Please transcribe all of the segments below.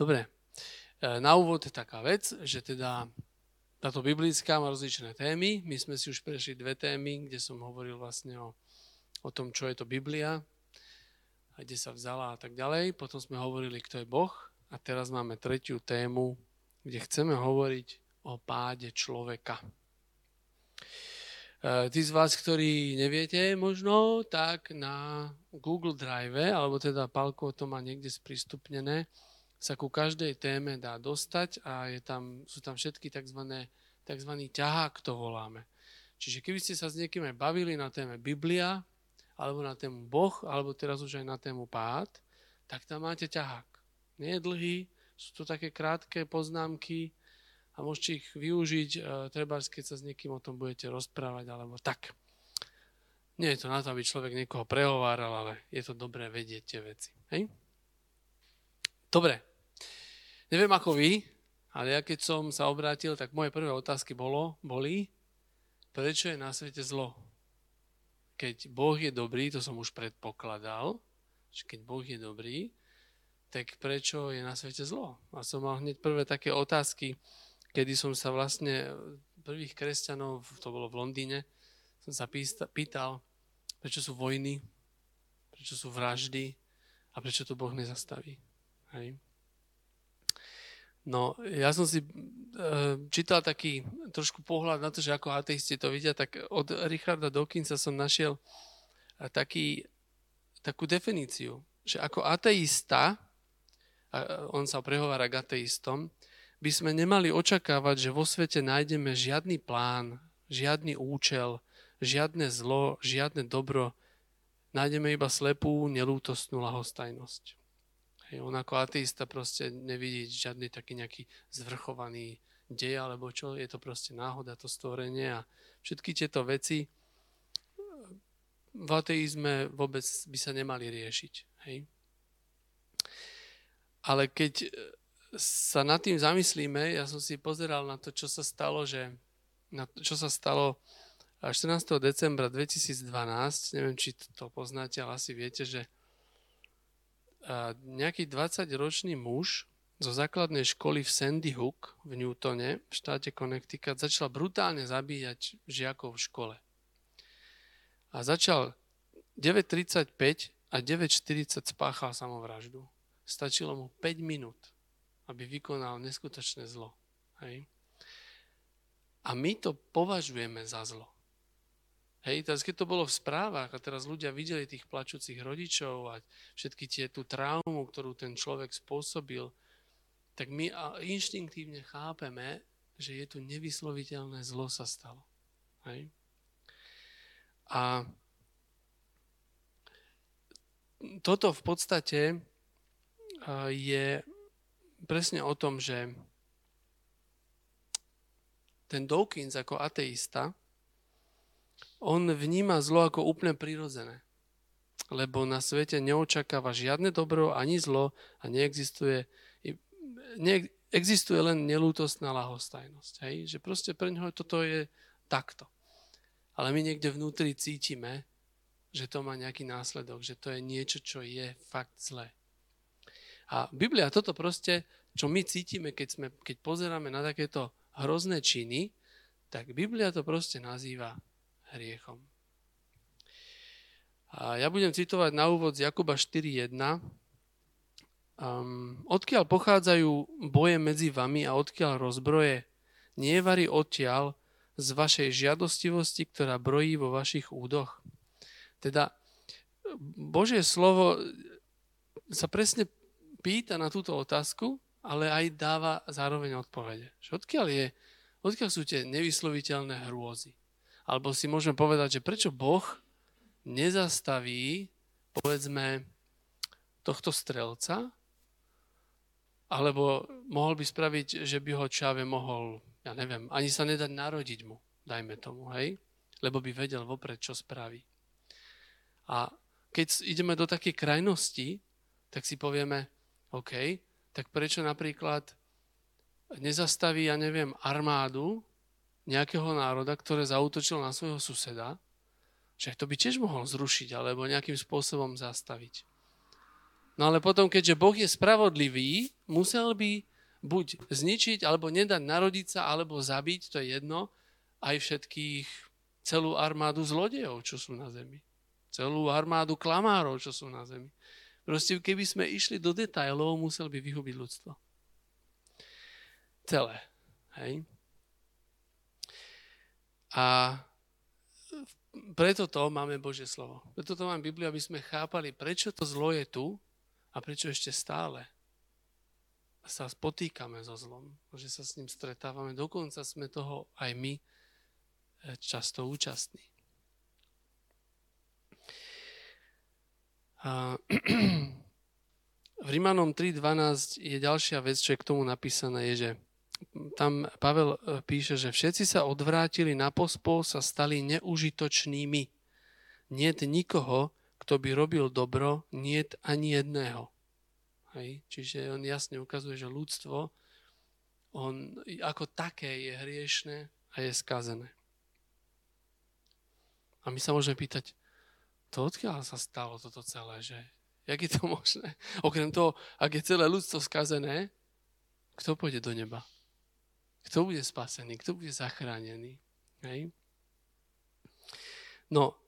Dobre, e, na úvod je taká vec, že teda táto biblická má rozličné témy. My sme si už prešli dve témy, kde som hovoril vlastne o, o tom, čo je to Biblia, a kde sa vzala a tak ďalej. Potom sme hovorili, kto je Boh. A teraz máme tretiu tému, kde chceme hovoriť o páde človeka. E, tí z vás, ktorí neviete možno, tak na Google Drive, alebo teda Palko to má niekde sprístupnené, sa ku každej téme dá dostať a je tam, sú tam všetky tzv. tzv. ťahák, to voláme. Čiže keby ste sa s niekým aj bavili na téme Biblia, alebo na tému Boh, alebo teraz už aj na tému pád, tak tam máte ťahák. Nie je dlhý, sú to také krátke poznámky, a môžete ich využiť, e, treba, keď sa s niekým o tom budete rozprávať, alebo tak. Nie je to na to, aby človek niekoho prehováral, ale je to dobré vedieť tie veci. Hej? Dobre. Neviem ako vy, ale ja keď som sa obrátil, tak moje prvé otázky bolo, boli, prečo je na svete zlo? Keď Boh je dobrý, to som už predpokladal, že keď Boh je dobrý, tak prečo je na svete zlo? A som mal hneď prvé také otázky, kedy som sa vlastne prvých kresťanov, to bolo v Londýne, som sa pýtal, prečo sú vojny, prečo sú vraždy a prečo to Boh nezastaví. Hej. No, ja som si e, čítal taký trošku pohľad na to, že ako ateisti to vidia, tak od Richarda Dawkinsa som našiel taký, takú definíciu, že ako ateista, a on sa prehovára k ateistom, by sme nemali očakávať, že vo svete nájdeme žiadny plán, žiadny účel, žiadne zlo, žiadne dobro. Nájdeme iba slepú, nelútostnú lahostajnosť. Hej, on ako ateista proste nevidí žiadny taký nejaký zvrchovaný dej alebo čo, je to proste náhoda, to stvorenie a všetky tieto veci v ateizme vôbec by sa nemali riešiť. Hej. Ale keď sa nad tým zamyslíme, ja som si pozeral na to, čo sa stalo, že na to, čo sa stalo 14. decembra 2012, neviem, či to poznáte, ale asi viete, že nejaký 20-ročný muž zo základnej školy v Sandy Hook v Newtone v štáte Connecticut začal brutálne zabíjať žiakov v škole. A začal 9.35 a 9.40 spáchal samovraždu. Stačilo mu 5 minút aby vykonal neskutočné zlo. Hej? A my to považujeme za zlo. Hej, teraz keď to bolo v správach a teraz ľudia videli tých plačúcich rodičov a všetky tie tú traumu, ktorú ten človek spôsobil, tak my inštinktívne chápeme, že je tu nevysloviteľné zlo sa stalo. Hej? A toto v podstate je presne o tom, že ten Dawkins ako ateista, on vníma zlo ako úplne prirodzené. Lebo na svete neočakáva žiadne dobro ani zlo a neexistuje, ne, existuje len nelútostná lahostajnosť. Hej? Že proste pre neho toto je takto. Ale my niekde vnútri cítime, že to má nejaký následok, že to je niečo, čo je fakt zlé. A Biblia toto proste, čo my cítime, keď, sme, keď pozeráme na takéto hrozné činy, tak Biblia to proste nazýva hriechom. A ja budem citovať na úvod z Jakuba 4.1. Um, odkiaľ pochádzajú boje medzi vami a odkiaľ rozbroje, nie varí odtiaľ z vašej žiadostivosti, ktorá brojí vo vašich údoch. Teda Božie slovo sa presne pýta na túto otázku, ale aj dáva zároveň odpovede. Odkiaľ, je, odkiaľ sú tie nevysloviteľné hrôzy? Alebo si môžeme povedať, že prečo Boh nezastaví, povedzme, tohto strelca, alebo mohol by spraviť, že by ho Čave mohol, ja neviem, ani sa nedať narodiť mu, dajme tomu, hej? Lebo by vedel vopred, čo spraví. A keď ideme do takej krajnosti, tak si povieme, OK, tak prečo napríklad nezastaví, ja neviem, armádu nejakého národa, ktoré zautočil na svojho suseda, že to by tiež mohol zrušiť alebo nejakým spôsobom zastaviť. No ale potom, keďže Boh je spravodlivý, musel by buď zničiť, alebo nedať narodiť sa, alebo zabiť, to je jedno, aj všetkých, celú armádu zlodejov, čo sú na zemi. Celú armádu klamárov, čo sú na zemi. Proste keby sme išli do detajlov, musel by vyhubiť ľudstvo. Celé. Hej? A preto to máme Božie slovo. Preto to máme Bibliu, aby sme chápali, prečo to zlo je tu a prečo ešte stále sa potýkame so zlom, že sa s ním stretávame. Dokonca sme toho aj my e, často účastní. A v Rímanom 3.12 je ďalšia vec, čo je k tomu napísané, je, že tam Pavel e, píše, že všetci sa odvrátili na pospol, sa stali neužitočnými. Niet nikoho, kto by robil dobro, niet ani jedného. Hej? Čiže on jasne ukazuje, že ľudstvo on ako také je hriešne a je skazené. A my sa môžeme pýtať, to odkiaľ sa stalo toto celé, že jak je to možné? Okrem toho, ak je celé ľudstvo skazené, kto pôjde do neba? Kto bude spasený? Kto bude zachránený? Hej? No,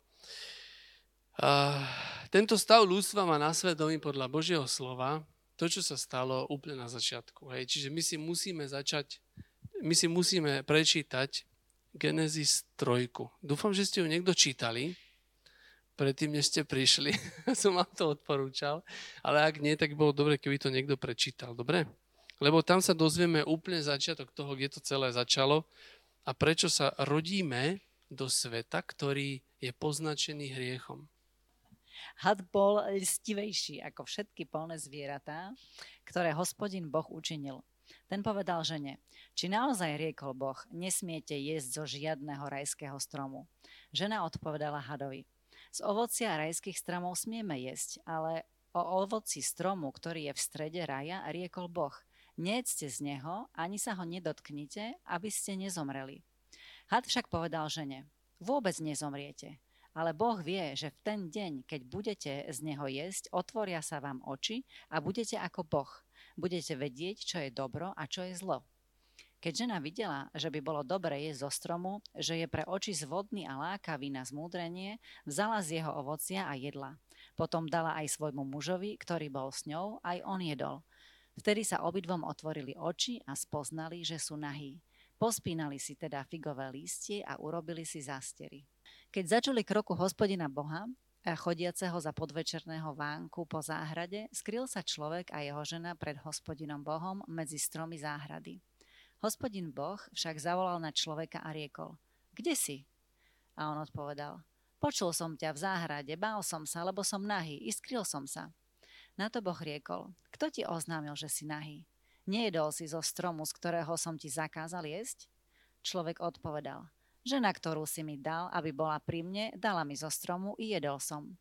a tento stav ľudstva má na svedomí podľa Božieho slova to, čo sa stalo úplne na začiatku. Hej? Čiže my si musíme začať, my si musíme prečítať Genesis 3. Dúfam, že ste ju niekto čítali, predtým, než ste prišli. Som vám to odporúčal. Ale ak nie, tak bolo dobre, keby to niekto prečítal. Dobre? Lebo tam sa dozvieme úplne začiatok toho, kde to celé začalo a prečo sa rodíme do sveta, ktorý je poznačený hriechom. Had bol listivejší ako všetky polné zvieratá, ktoré hospodin Boh učinil. Ten povedal žene, či naozaj riekol Boh, nesmiete jesť zo žiadneho rajského stromu. Žena odpovedala hadovi, z ovocia rajských stromov smieme jesť, ale o ovoci stromu, ktorý je v strede raja, riekol Boh – Nejedzte z neho, ani sa ho nedotknite, aby ste nezomreli. Had však povedal žene, vôbec nezomriete, ale Boh vie, že v ten deň, keď budete z neho jesť, otvoria sa vám oči a budete ako Boh. Budete vedieť, čo je dobro a čo je zlo. Keď žena videla, že by bolo dobre jesť zo stromu, že je pre oči zvodný a lákavý na zmúdrenie, vzala z jeho ovocia a jedla. Potom dala aj svojmu mužovi, ktorý bol s ňou, aj on jedol. Vtedy sa obidvom otvorili oči a spoznali, že sú nahí. Pospínali si teda figové lístie a urobili si zástery. Keď začuli kroku hospodina Boha, chodiaceho za podvečerného vánku po záhrade, skryl sa človek a jeho žena pred hospodinom Bohom medzi stromy záhrady. Hospodin Boh však zavolal na človeka a riekol, kde si? A on odpovedal, počul som ťa v záhrade, bál som sa, lebo som nahý, i skryl som sa. Na to Boh riekol, kto ti oznámil, že si nahý? Nejedol si zo stromu, z ktorého som ti zakázal jesť? Človek odpovedal, žena, ktorú si mi dal, aby bola pri mne, dala mi zo stromu i jedol som.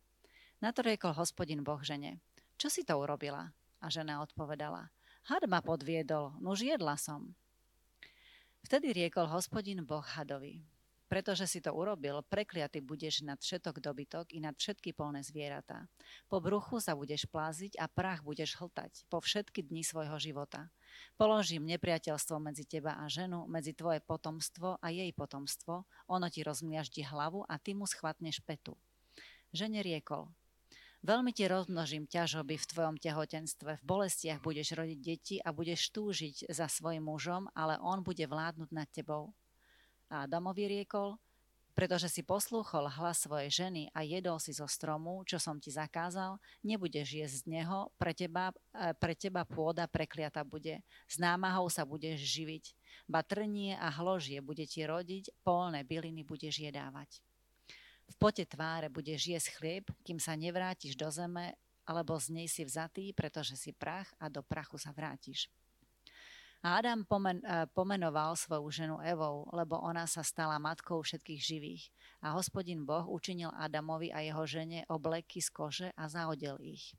Na to riekol hospodin Boh žene, čo si to urobila? A žena odpovedala, had ma podviedol, nuž jedla som. Vtedy riekol hospodin Boh hadovi, pretože si to urobil, prekliaty budeš nad všetok dobytok i nad všetky polné zvieratá. Po bruchu sa budeš pláziť a prach budeš hltať po všetky dni svojho života. Položím nepriateľstvo medzi teba a ženu, medzi tvoje potomstvo a jej potomstvo, ono ti rozmiaždi hlavu a ty mu schvatneš petu. Žene riekol, Veľmi ti rozmnožím ťažoby v tvojom tehotenstve, v bolestiach budeš rodiť deti a budeš túžiť za svojim mužom, ale on bude vládnuť nad tebou. A Adamovi riekol, pretože si poslúchol hlas svojej ženy a jedol si zo stromu, čo som ti zakázal, nebudeš jesť z neho, pre teba, e, pre teba pôda prekliata bude. S námahou sa budeš živiť. Ba trnie a hložie bude ti rodiť, polné byliny budeš jedávať. V pote tváre budeš jesť chlieb, kým sa nevrátiš do zeme, alebo z nej si vzatý, pretože si prach a do prachu sa vrátiš. A Adam pomen, e, pomenoval svoju ženu Evou, lebo ona sa stala matkou všetkých živých. A hospodin Boh učinil Adamovi a jeho žene obleky z kože a zaodel ich.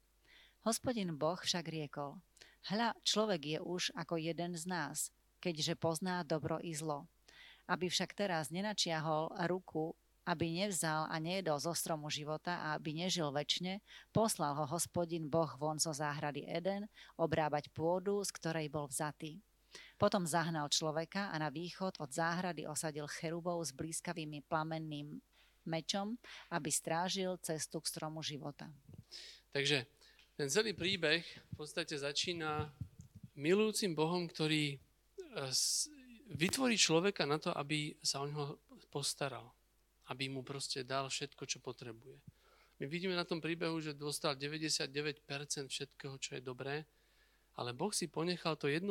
Hospodin Boh však riekol, hľa, človek je už ako jeden z nás, keďže pozná dobro i zlo. Aby však teraz nenačiahol ruku aby nevzal a nejedol zo stromu života a aby nežil väčšine, poslal ho hospodin Boh von zo záhrady Eden obrábať pôdu, z ktorej bol vzatý. Potom zahnal človeka a na východ od záhrady osadil cherubov s blízkavými plamenným mečom, aby strážil cestu k stromu života. Takže ten celý príbeh v podstate začína milujúcim Bohom, ktorý e, vytvorí človeka na to, aby sa o neho postaral. Aby mu proste dal všetko, čo potrebuje. My vidíme na tom príbehu, že dostal 99% všetkého, čo je dobré, ale Boh si ponechal to 1%,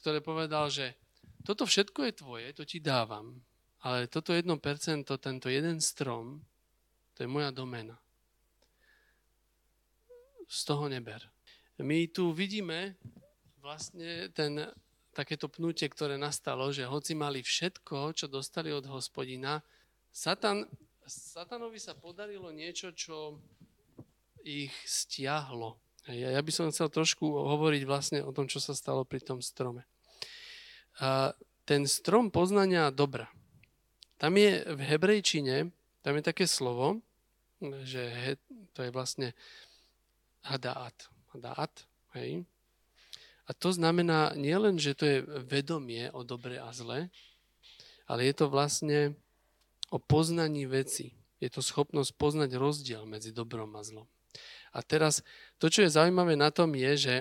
ktoré povedal, že toto všetko je tvoje, to ti dávam, ale toto 1%, tento jeden strom, to je moja domena. Z toho neber. My tu vidíme vlastne ten, takéto pnutie, ktoré nastalo, že hoci mali všetko, čo dostali od hospodina, Satan, Satanovi sa podarilo niečo, čo ich stiahlo ja, ja by som chcel trošku hovoriť vlastne o tom, čo sa stalo pri tom strome. A ten strom poznania dobra. Tam je v hebrejčine, tam je také slovo, že he, to je vlastne hadaat. Hadaat, hej. A to znamená nielen, že to je vedomie o dobre a zle, ale je to vlastne o poznaní veci. Je to schopnosť poznať rozdiel medzi dobrom a zlom. A teraz to, čo je zaujímavé na tom je, že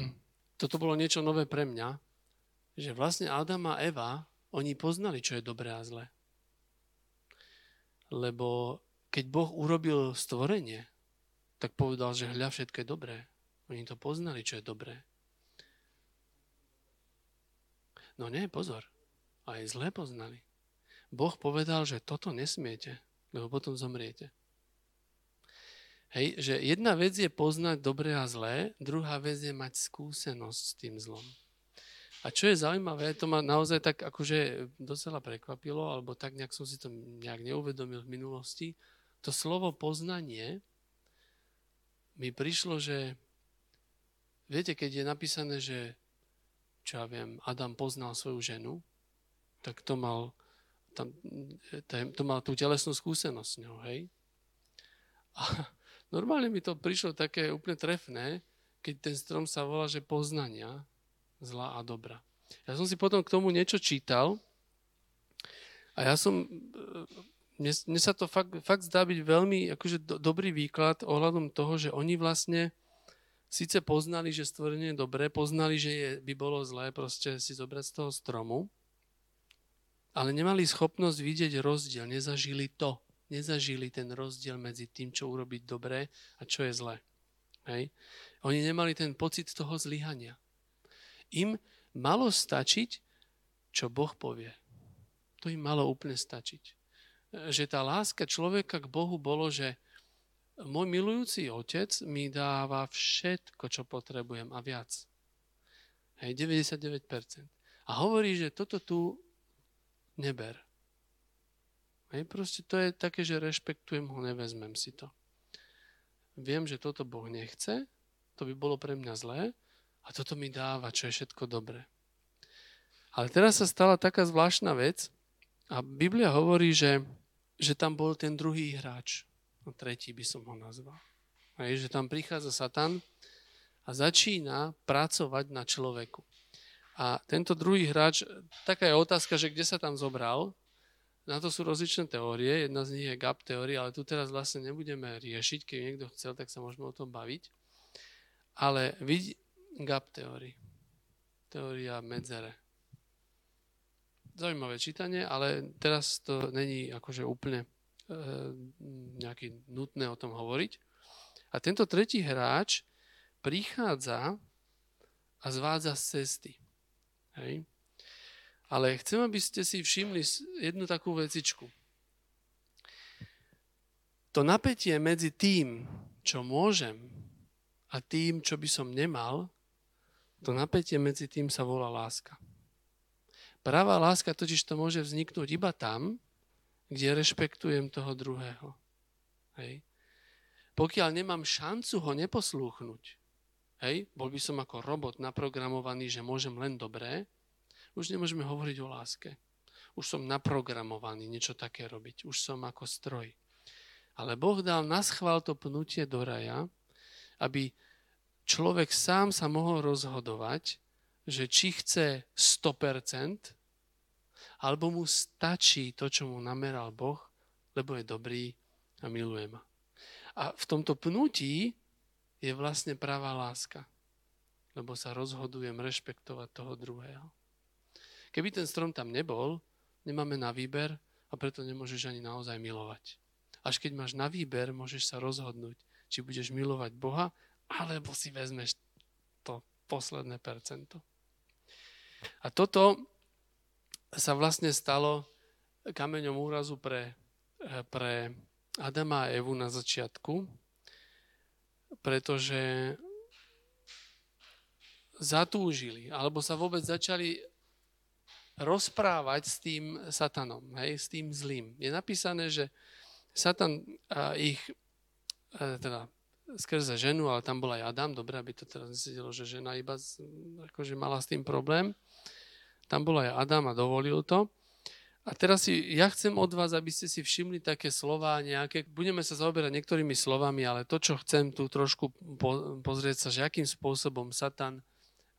toto bolo niečo nové pre mňa, že vlastne Adam a Eva, oni poznali, čo je dobré a zlé. Lebo keď Boh urobil stvorenie, tak povedal, že hľa všetko je dobré. Oni to poznali, čo je dobré. No nie, pozor. Aj zlé poznali. Boh povedal, že toto nesmiete, lebo potom zomriete. Hej, že jedna vec je poznať dobré a zlé, druhá vec je mať skúsenosť s tým zlom. A čo je zaujímavé, to ma naozaj tak akože docela prekvapilo, alebo tak nejak som si to nejak neuvedomil v minulosti, to slovo poznanie mi prišlo, že viete, keď je napísané, že čo ja viem, Adam poznal svoju ženu, tak to mal, tam, to mal tú telesnú skúsenosť s ňou, hej? A, Normálne mi to prišlo také úplne trefné, keď ten strom sa volá, že poznania zla a dobra. Ja som si potom k tomu niečo čítal a ja som, mne, mne sa to fakt, fakt zdá byť veľmi akože do, dobrý výklad ohľadom toho, že oni vlastne síce poznali, že stvorenie je dobré, poznali, že je, by bolo zlé proste si zobrať z toho stromu, ale nemali schopnosť vidieť rozdiel, nezažili to nezažili ten rozdiel medzi tým, čo urobiť dobré a čo je zlé. Hej? Oni nemali ten pocit toho zlyhania. Im malo stačiť, čo Boh povie. To im malo úplne stačiť. Že tá láska človeka k Bohu bolo, že môj milujúci otec mi dáva všetko, čo potrebujem a viac. Hej, 99%. A hovorí, že toto tu neber. Hej, proste to je také, že rešpektujem ho, nevezmem si to. Viem, že toto Boh nechce, to by bolo pre mňa zlé a toto mi dáva, čo je všetko dobré. Ale teraz sa stala taká zvláštna vec a Biblia hovorí, že, že tam bol ten druhý hráč. No, tretí by som ho nazval. Hej, že tam prichádza Satan a začína pracovať na človeku. A tento druhý hráč, taká je otázka, že kde sa tam zobral, na to sú rozličné teórie, jedna z nich je GAP teória, ale tu teraz vlastne nebudeme riešiť, keď niekto chcel, tak sa môžeme o tom baviť. Ale vidí GAP teórii. Teória medzere. Zaujímavé čítanie, ale teraz to není akože úplne e, nejaký nutné o tom hovoriť. A tento tretí hráč prichádza a zvádza z cesty. Hej? Ale chcem, aby ste si všimli jednu takú vecičku. To napätie medzi tým, čo môžem a tým, čo by som nemal, to napätie medzi tým sa volá láska. Pravá láska totiž to môže vzniknúť iba tam, kde rešpektujem toho druhého. Hej. Pokiaľ nemám šancu ho neposlúchnuť, hej, bol by som ako robot naprogramovaný, že môžem len dobré, už nemôžeme hovoriť o láske. už som naprogramovaný niečo také robiť, už som ako stroj. Ale Boh dal na schvál to pnutie do raja, aby človek sám sa mohol rozhodovať, že či chce 100%, alebo mu stačí to, čo mu nameral Boh, lebo je dobrý a miluje ma. A v tomto pnutí je vlastne pravá láska, lebo sa rozhodujem rešpektovať toho druhého. Keby ten strom tam nebol, nemáme na výber a preto nemôžeš ani naozaj milovať. Až keď máš na výber, môžeš sa rozhodnúť, či budeš milovať Boha, alebo si vezmeš to posledné percento. A toto sa vlastne stalo kameňom úrazu pre, pre Adama a Evu na začiatku, pretože zatúžili, alebo sa vôbec začali rozprávať s tým satanom, hej, s tým zlým. Je napísané, že Satan ich, teda skrze ženu, ale tam bol aj Adam, dobre, aby to teraz nesedelo, že žena iba akože mala s tým problém. Tam bol aj Adam a dovolil to. A teraz si, ja chcem od vás, aby ste si všimli také slova nejaké, budeme sa zaoberať niektorými slovami, ale to, čo chcem tu trošku po, pozrieť sa, že akým spôsobom Satan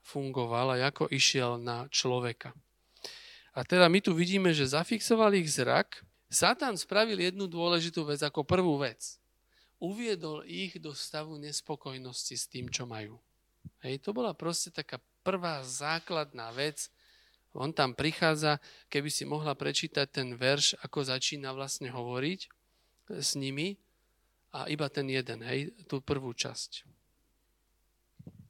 fungoval a ako išiel na človeka. A teda my tu vidíme, že zafixoval ich zrak Satan spravil jednu dôležitú vec ako prvú vec. Uviedol ich do stavu nespokojnosti s tým, čo majú. Hej, to bola proste taká prvá základná vec. On tam prichádza, keby si mohla prečítať ten verš, ako začína vlastne hovoriť s nimi a iba ten jeden, hej, tú prvú časť.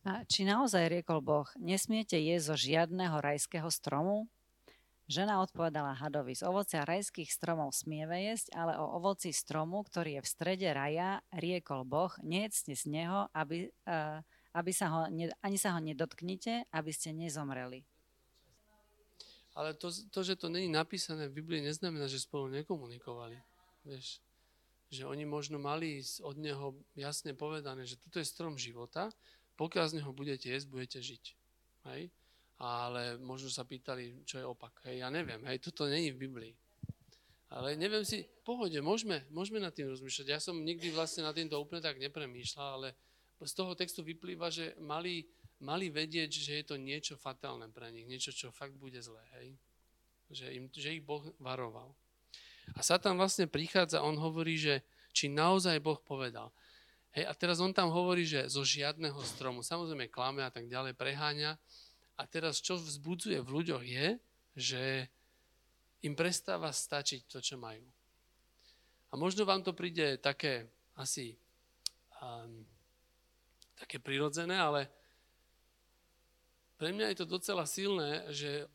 A či naozaj riekol Boh, nesmiete jesť zo žiadneho rajského stromu? Žena odpovedala hadovi, z ovocia rajských stromov smieve jesť, ale o ovoci stromu, ktorý je v strede raja, riekol Boh, nejedzte z neho, aby, uh, aby sa ho, ne, ani sa ho nedotknite, aby ste nezomreli. Ale to, to, že to není napísané v Biblii, neznamená, že spolu nekomunikovali. Vieš, že oni možno mali od neho jasne povedané, že toto je strom života, pokiaľ z neho budete jesť, budete žiť. Hej? Ale možno sa pýtali, čo je opak. Hej, ja neviem, hej, toto není v Biblii. Ale neviem si, pohode, môžeme, môžeme nad tým rozmýšľať. Ja som nikdy vlastne nad týmto úplne tak nepremýšľal, ale z toho textu vyplýva, že mali, mali vedieť, že je to niečo fatálne pre nich, niečo, čo fakt bude zlé, hej. Že, im, že ich Boh varoval. A Satan vlastne prichádza, on hovorí, že či naozaj Boh povedal. Hej, a teraz on tam hovorí, že zo žiadneho stromu, samozrejme klame a tak ďalej, preháňa, a teraz, čo vzbudzuje v ľuďoch je, že im prestáva stačiť to, čo majú. A možno vám to príde také asi um, také prirodzené, ale pre mňa je to docela silné, že,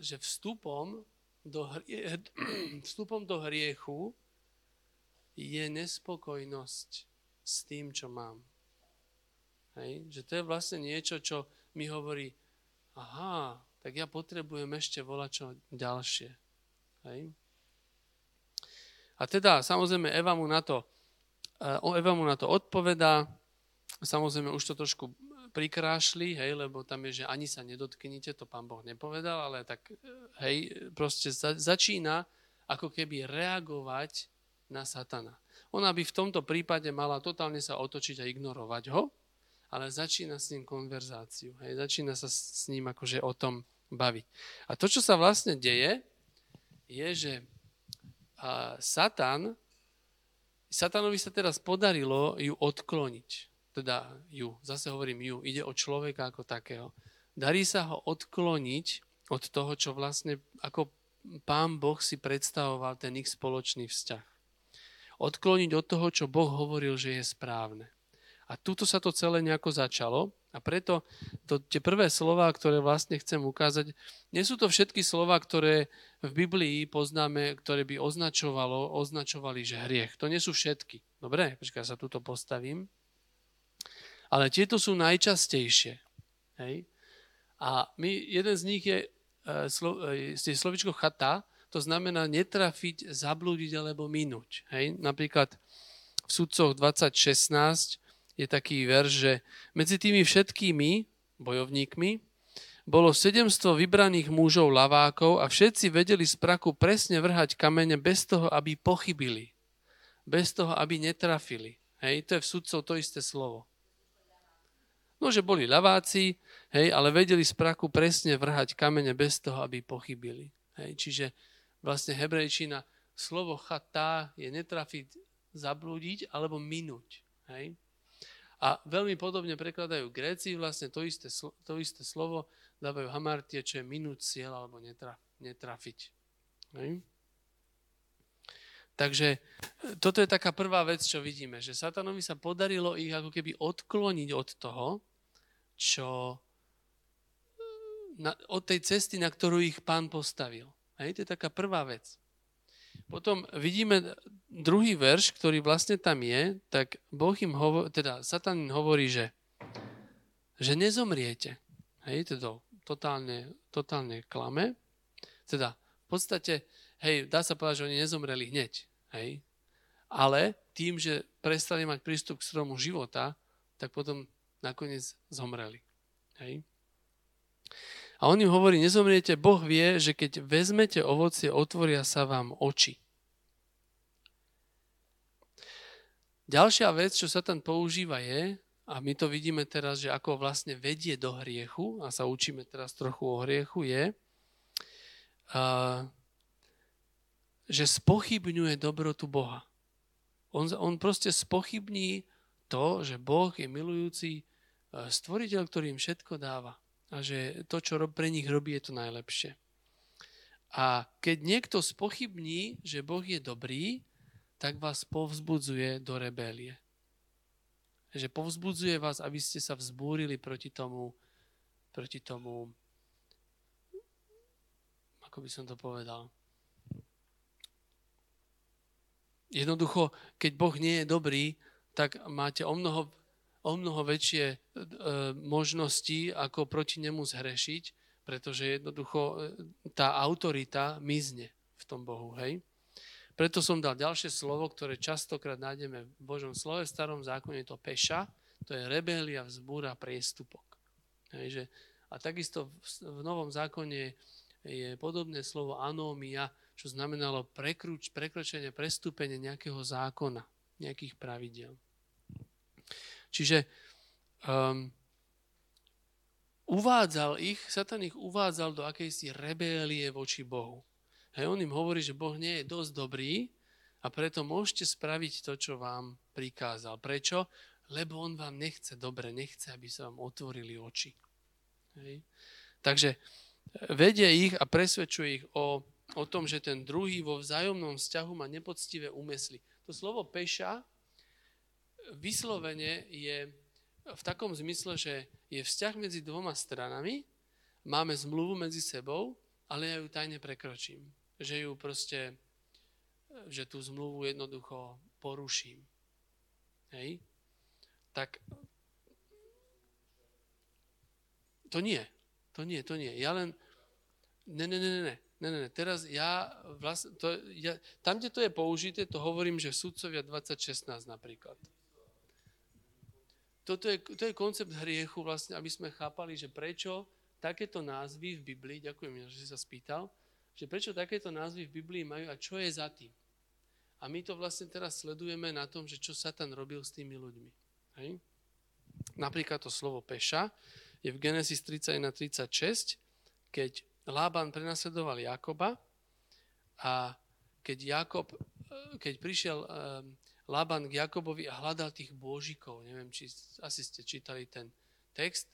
že vstupom, do hrie, vstupom do hriechu je nespokojnosť s tým, čo mám. Hej? Že to je vlastne niečo, čo mi hovorí, aha, tak ja potrebujem ešte volať čo ďalšie. Hej. A teda, samozrejme, Eva mu na to, uh, Eva mu na to odpovedá, samozrejme už to trošku prikrášli, hej, lebo tam je, že ani sa nedotknite, to pán Boh nepovedal, ale tak, hej, proste za, začína ako keby reagovať na satana. Ona by v tomto prípade mala totálne sa otočiť a ignorovať ho, ale začína s ním konverzáciu. Hej, začína sa s ním akože o tom baviť. A to, čo sa vlastne deje, je, že a Satan, Satanovi sa teraz podarilo ju odkloniť. Teda ju, zase hovorím ju, ide o človeka ako takého. Darí sa ho odkloniť od toho, čo vlastne ako pán Boh si predstavoval ten ich spoločný vzťah. Odkloniť od toho, čo Boh hovoril, že je správne. A tuto sa to celé nejako začalo a preto to, tie prvé slova, ktoré vlastne chcem ukázať, nie sú to všetky slova, ktoré v Biblii poznáme, ktoré by označovalo, označovali, že hriech. To nie sú všetky. Dobre, počkaj, sa tuto postavím. Ale tieto sú najčastejšie. Hej? A my, jeden z nich je, slo, uh, je slovičko chata, to znamená netrafiť, zablúdiť alebo minúť. Hej? Napríklad v sudcoch 2016 je taký verš, že medzi tými všetkými bojovníkmi bolo 700 vybraných mužov lavákov a všetci vedeli z praku presne vrhať kamene bez toho, aby pochybili. Bez toho, aby netrafili. Hej, to je v sudcov to isté slovo. No, že boli laváci, hej, ale vedeli z praku presne vrhať kamene bez toho, aby pochybili. Hej, čiže vlastne hebrejčina, slovo chatá je netrafiť, zablúdiť alebo minúť. Hej. A veľmi podobne prekladajú Gréci vlastne to isté, to isté slovo, dávajú hamartie, čo je minúť cieľ alebo netraf, netrafiť. Hej? Takže e, toto je taká prvá vec, čo vidíme, že satanovi sa podarilo ich ako keby odkloniť od toho, čo e, na, od tej cesty, na ktorú ich pán postavil. Hej? To je taká prvá vec. Potom vidíme druhý verš, ktorý vlastne tam je, tak Boh im hovorí, teda Satan hovorí, že, že nezomriete. Hej, to totálne, totálne klame. Teda v podstate, hej, dá sa povedať, že oni nezomreli hneď. Hej. Ale tým, že prestali mať prístup k stromu života, tak potom nakoniec zomreli. Hej. A on im hovorí, nezomriete, Boh vie, že keď vezmete ovocie, otvoria sa vám oči. Ďalšia vec, čo sa tam používa je, a my to vidíme teraz, že ako vlastne vedie do hriechu, a sa učíme teraz trochu o hriechu, je, že spochybňuje dobrotu Boha. On, on proste spochybní to, že Boh je milujúci stvoriteľ, ktorý im všetko dáva a že to, čo pre nich robí, je to najlepšie. A keď niekto spochybní, že Boh je dobrý, tak vás povzbudzuje do rebélie. Že povzbudzuje vás, aby ste sa vzbúrili proti tomu, proti tomu, ako by som to povedal. Jednoducho, keď Boh nie je dobrý, tak máte o mnoho o mnoho väčšie e, možnosti, ako proti nemu zhrešiť, pretože jednoducho e, tá autorita mizne v tom Bohu. Hej? Preto som dal ďalšie slovo, ktoré častokrát nájdeme v Božom slove, v starom zákone je to peša, to je rebelia, vzbúra, priestupok. Hej, že, a takisto v, v Novom zákone je podobné slovo anómia, čo znamenalo prekruč, prekročenie, prestúpenie nejakého zákona, nejakých pravidel. Čiže um, uvádzal ich, Satan ich uvádzal do akejsi rebélie voči Bohu. Hej, on im hovorí, že Boh nie je dosť dobrý a preto môžete spraviť to, čo vám prikázal. Prečo? Lebo on vám nechce dobre, nechce, aby sa vám otvorili oči. Hej. Takže vedie ich a presvedčuje ich o, o tom, že ten druhý vo vzájomnom vzťahu má nepoctivé úmysly. To slovo peša vyslovene je v takom zmysle, že je vzťah medzi dvoma stranami, máme zmluvu medzi sebou, ale ja ju tajne prekročím. Že ju proste, že tú zmluvu jednoducho poruším. Hej? Tak to nie. To nie, to nie. Ja len... Ne, ne, ne, ne, ne. Ne, ne. Teraz ja, vlastne, to, ja tam, kde to je použité, to hovorím, že sudcovia 2016 napríklad toto je, to je koncept hriechu, vlastne, aby sme chápali, že prečo takéto názvy v Biblii, ďakujem, že si sa spýtal, že prečo takéto názvy v Biblii majú a čo je za tým. A my to vlastne teraz sledujeme na tom, že čo Satan robil s tými ľuďmi. Hej? Napríklad to slovo peša je v Genesis 31 36, keď Lában prenasledoval Jakoba a keď Jakob, eh, keď prišiel eh, Laban k Jakobovi a hľadal tých božikov. Neviem, či asi ste čítali ten text.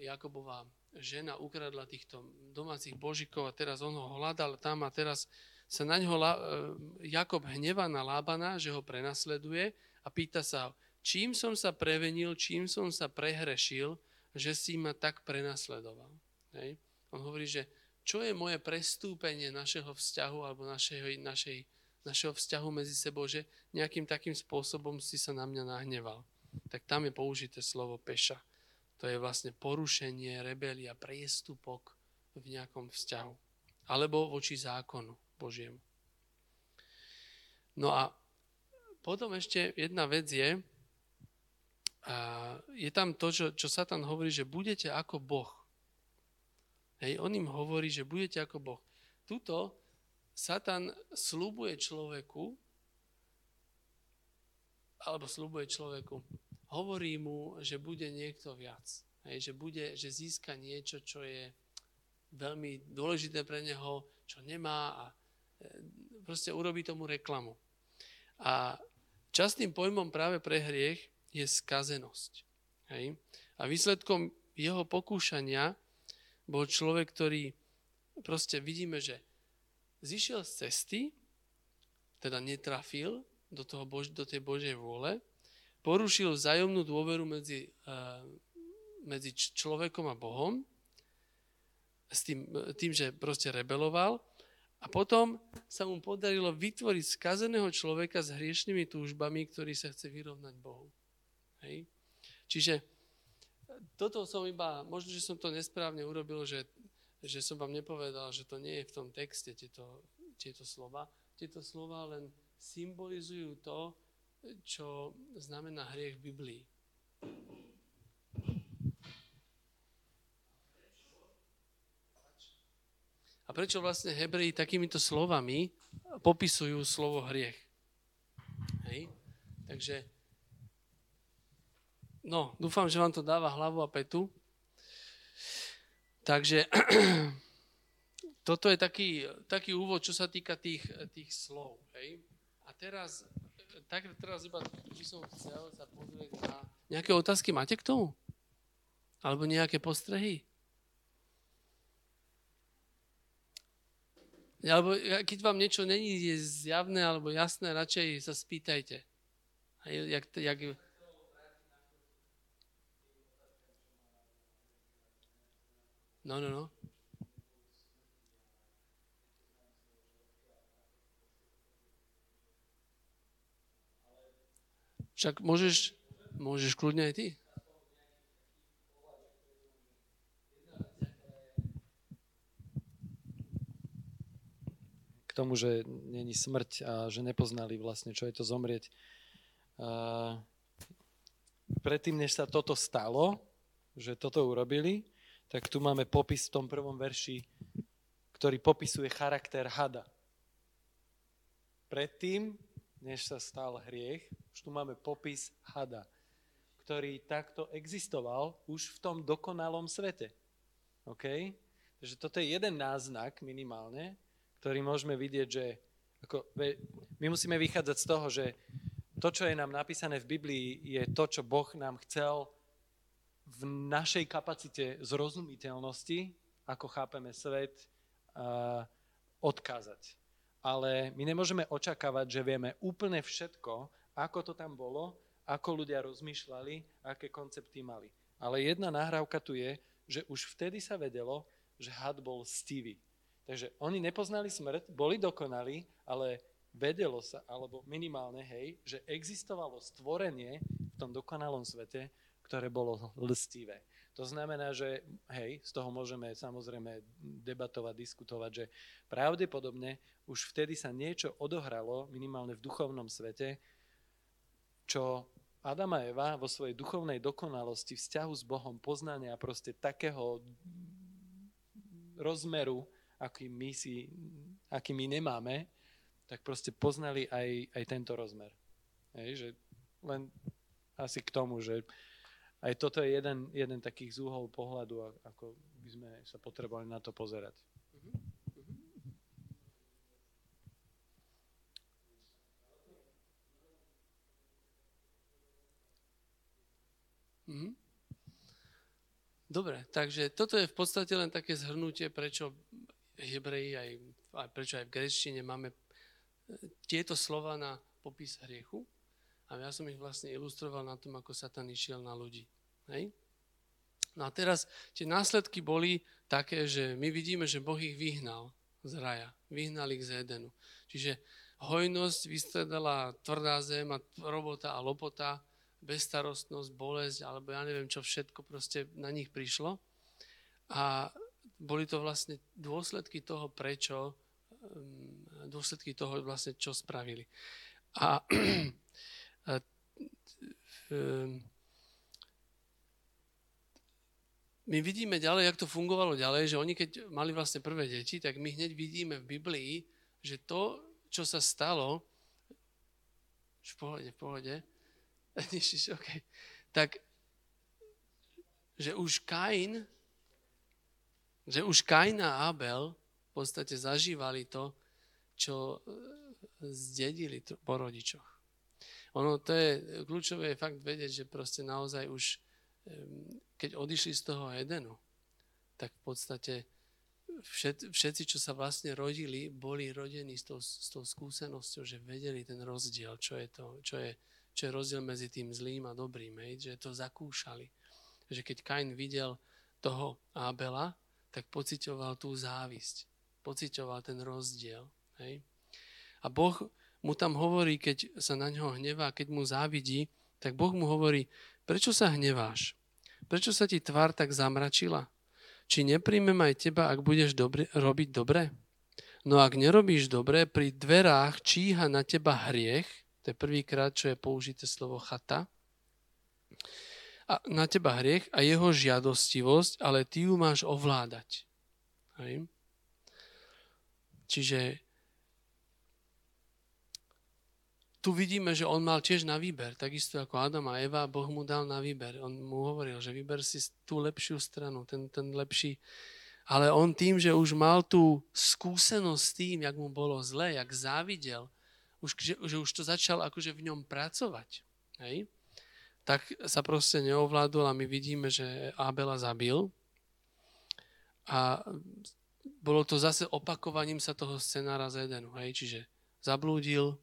Jakobová žena ukradla týchto domácich božikov a teraz on ho hľadal tam a teraz sa na ňo e, Jakob hneva na Lábana, že ho prenasleduje a pýta sa, čím som sa prevenil, čím som sa prehrešil, že si ma tak prenasledoval. Hej. On hovorí, že čo je moje prestúpenie našeho vzťahu alebo našej, našej našeho vzťahu medzi sebou, že nejakým takým spôsobom si sa na mňa nahneval. Tak tam je použité slovo peša. To je vlastne porušenie, rebelia, priestupok v nejakom vzťahu. Alebo voči zákonu Božiemu. No a potom ešte jedna vec je, a je tam to, čo, čo Satan hovorí, že budete ako Boh. Hej, on im hovorí, že budete ako Boh. Tuto Satan slúbuje človeku, alebo slúbuje človeku, hovorí mu, že bude niekto viac. Hej, že, bude, že získa niečo, čo je veľmi dôležité pre neho, čo nemá a e, proste urobí tomu reklamu. A častým pojmom práve pre hriech je skazenosť. Hej? A výsledkom jeho pokúšania bol človek, ktorý proste vidíme, že zišiel z cesty, teda netrafil do, toho Bož, do tej Božej vôle, porušil vzájomnú dôveru medzi, uh, medzi človekom a Bohom, s tým, tým, že proste rebeloval a potom sa mu podarilo vytvoriť skazeného človeka s hriešnými túžbami, ktorý sa chce vyrovnať Bohu. Hej? Čiže toto som iba, možno, že som to nesprávne urobil, že, že som vám nepovedal, že to nie je v tom texte tieto, tieto slova. Tieto slova len symbolizujú to, čo znamená hriech v Biblii. A prečo vlastne Hebreji takýmito slovami popisujú slovo hriech? Hej? Takže, no, dúfam, že vám to dáva hlavu a petu. Takže toto je taký, taký úvod, čo sa týka tých, tých slov. Hej? A teraz, tak teraz iba by som chcel sa pozrieť na... Nejaké otázky máte k tomu? Alebo nejaké postrehy? Alebo keď vám niečo není zjavné alebo jasné, radšej sa spýtajte. Jak, jak... No, no, no. Však môžeš, môžeš kľudne aj ty. tomu, že není smrť a že nepoznali vlastne, čo je to zomrieť. Predtým, než sa toto stalo, že toto urobili, tak tu máme popis v tom prvom verši, ktorý popisuje charakter hada. Predtým, než sa stal hriech, už tu máme popis hada, ktorý takto existoval už v tom dokonalom svete. OK? Takže toto je jeden náznak minimálne, ktorý môžeme vidieť, že ako, my musíme vychádzať z toho, že to, čo je nám napísané v Biblii, je to, čo Boh nám chcel v našej kapacite zrozumiteľnosti, ako chápeme svet, uh, odkázať. Ale my nemôžeme očakávať, že vieme úplne všetko, ako to tam bolo, ako ľudia rozmýšľali, aké koncepty mali. Ale jedna nahrávka tu je, že už vtedy sa vedelo, že had bol stivý. Takže oni nepoznali smrť, boli dokonali, ale vedelo sa, alebo minimálne, hej, že existovalo stvorenie v tom dokonalom svete, ktoré bolo lstivé. To znamená, že hej, z toho môžeme samozrejme debatovať, diskutovať, že pravdepodobne už vtedy sa niečo odohralo, minimálne v duchovnom svete, čo Adam a Eva vo svojej duchovnej dokonalosti, vzťahu s Bohom, poznania proste takého rozmeru, aký my, si, aký my nemáme, tak proste poznali aj, aj tento rozmer. Hej, že len asi k tomu, že aj toto je jeden, jeden takých z úhol pohľadu, ako by sme sa potrebovali na to pozerať. Mm-hmm. Dobre, takže toto je v podstate len také zhrnutie, prečo Hebreji, aj, aj prečo aj v greštine máme e, tieto slova na popis hriechu a ja som ich vlastne ilustroval na tom, ako Satan išiel na ľudí. Hej? No a teraz tie následky boli také, že my vidíme, že Boh ich vyhnal z raja. Vyhnal ich z Edenu. Čiže hojnosť vystredala tvrdá zem a robota a lopota, bezstarostnosť, bolesť, alebo ja neviem čo všetko proste na nich prišlo. A boli to vlastne dôsledky toho, prečo, ehm, dôsledky toho vlastne, čo spravili. A, a ehm, my vidíme ďalej, jak to fungovalo ďalej, že oni keď mali vlastne prvé deti, tak my hneď vidíme v Biblii, že to, čo sa stalo, v pohode, v pohode, okay. tak že už Kain, že už Kain a Abel v podstate zažívali to, čo e, zdedili po rodičoch. Ono to je, kľúčové je fakt vedieť, že proste naozaj už, keď odišli z toho Edenu, tak v podstate všet, všetci, čo sa vlastne rodili, boli rodení s tou, s tou skúsenosťou, že vedeli ten rozdiel, čo je, to, čo je, čo je rozdiel medzi tým zlým a dobrým, hej, že to zakúšali že keď Kain videl toho Abela, tak pocitoval tú závisť. Pocitoval ten rozdiel. Hej? A Boh mu tam hovorí, keď sa na ňo hnevá, keď mu závidí, tak Boh mu hovorí, prečo sa hneváš? Prečo sa ti tvár tak zamračila? Či nepríjmem aj teba, ak budeš dobre, robiť dobre? No ak nerobíš dobre, pri dverách číha na teba hriech, to je prvýkrát, čo je použité slovo chata, a na teba hriech a jeho žiadostivosť, ale ty ju máš ovládať. Hej? Čiže tu vidíme, že on mal tiež na výber, takisto ako Adam a Eva, Boh mu dal na výber. On mu hovoril, že vyber si tú lepšiu stranu, ten, ten lepší. Ale on tým, že už mal tú skúsenosť s tým, jak mu bolo zle, jak závidel, už, že, že už to začal akože v ňom pracovať. Hej? tak sa proste neovládol a my vidíme, že Abela zabil. A bolo to zase opakovaním sa toho scenára z Edenu. Hej? Čiže zablúdil,